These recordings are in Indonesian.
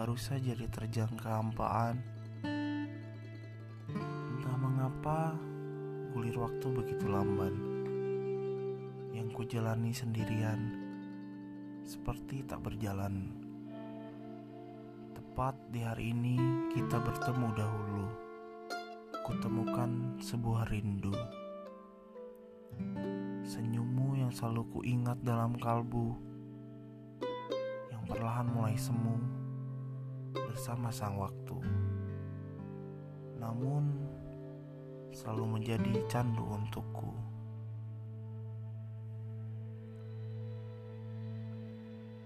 baru saja diterjang kehampaan. Entah mengapa gulir waktu begitu lamban yang ku jalani sendirian seperti tak berjalan. Tepat di hari ini kita bertemu dahulu. Kutemukan sebuah rindu. Senyummu yang selalu kuingat dalam kalbu Yang perlahan mulai semu bersama sang waktu. Namun selalu menjadi candu untukku.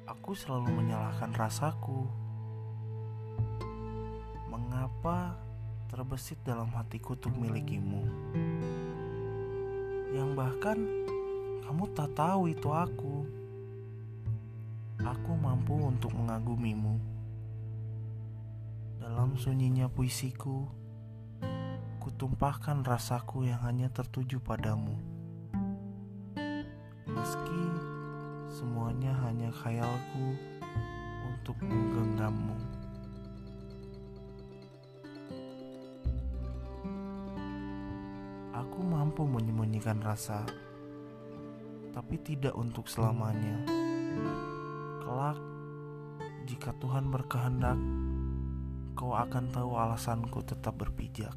Aku selalu menyalahkan rasaku. Mengapa terbesit dalam hatiku untuk milikimu? Yang bahkan kamu tak tahu itu aku. Aku mampu untuk mengagumimu. Dalam sunyinya puisiku, kutumpahkan rasaku yang hanya tertuju padamu. Meski semuanya hanya khayalku untuk menggenggammu. Aku mampu menyembunyikan rasa tapi tidak untuk selamanya. Kelak, jika Tuhan berkehendak, kau akan tahu alasanku tetap berpijak.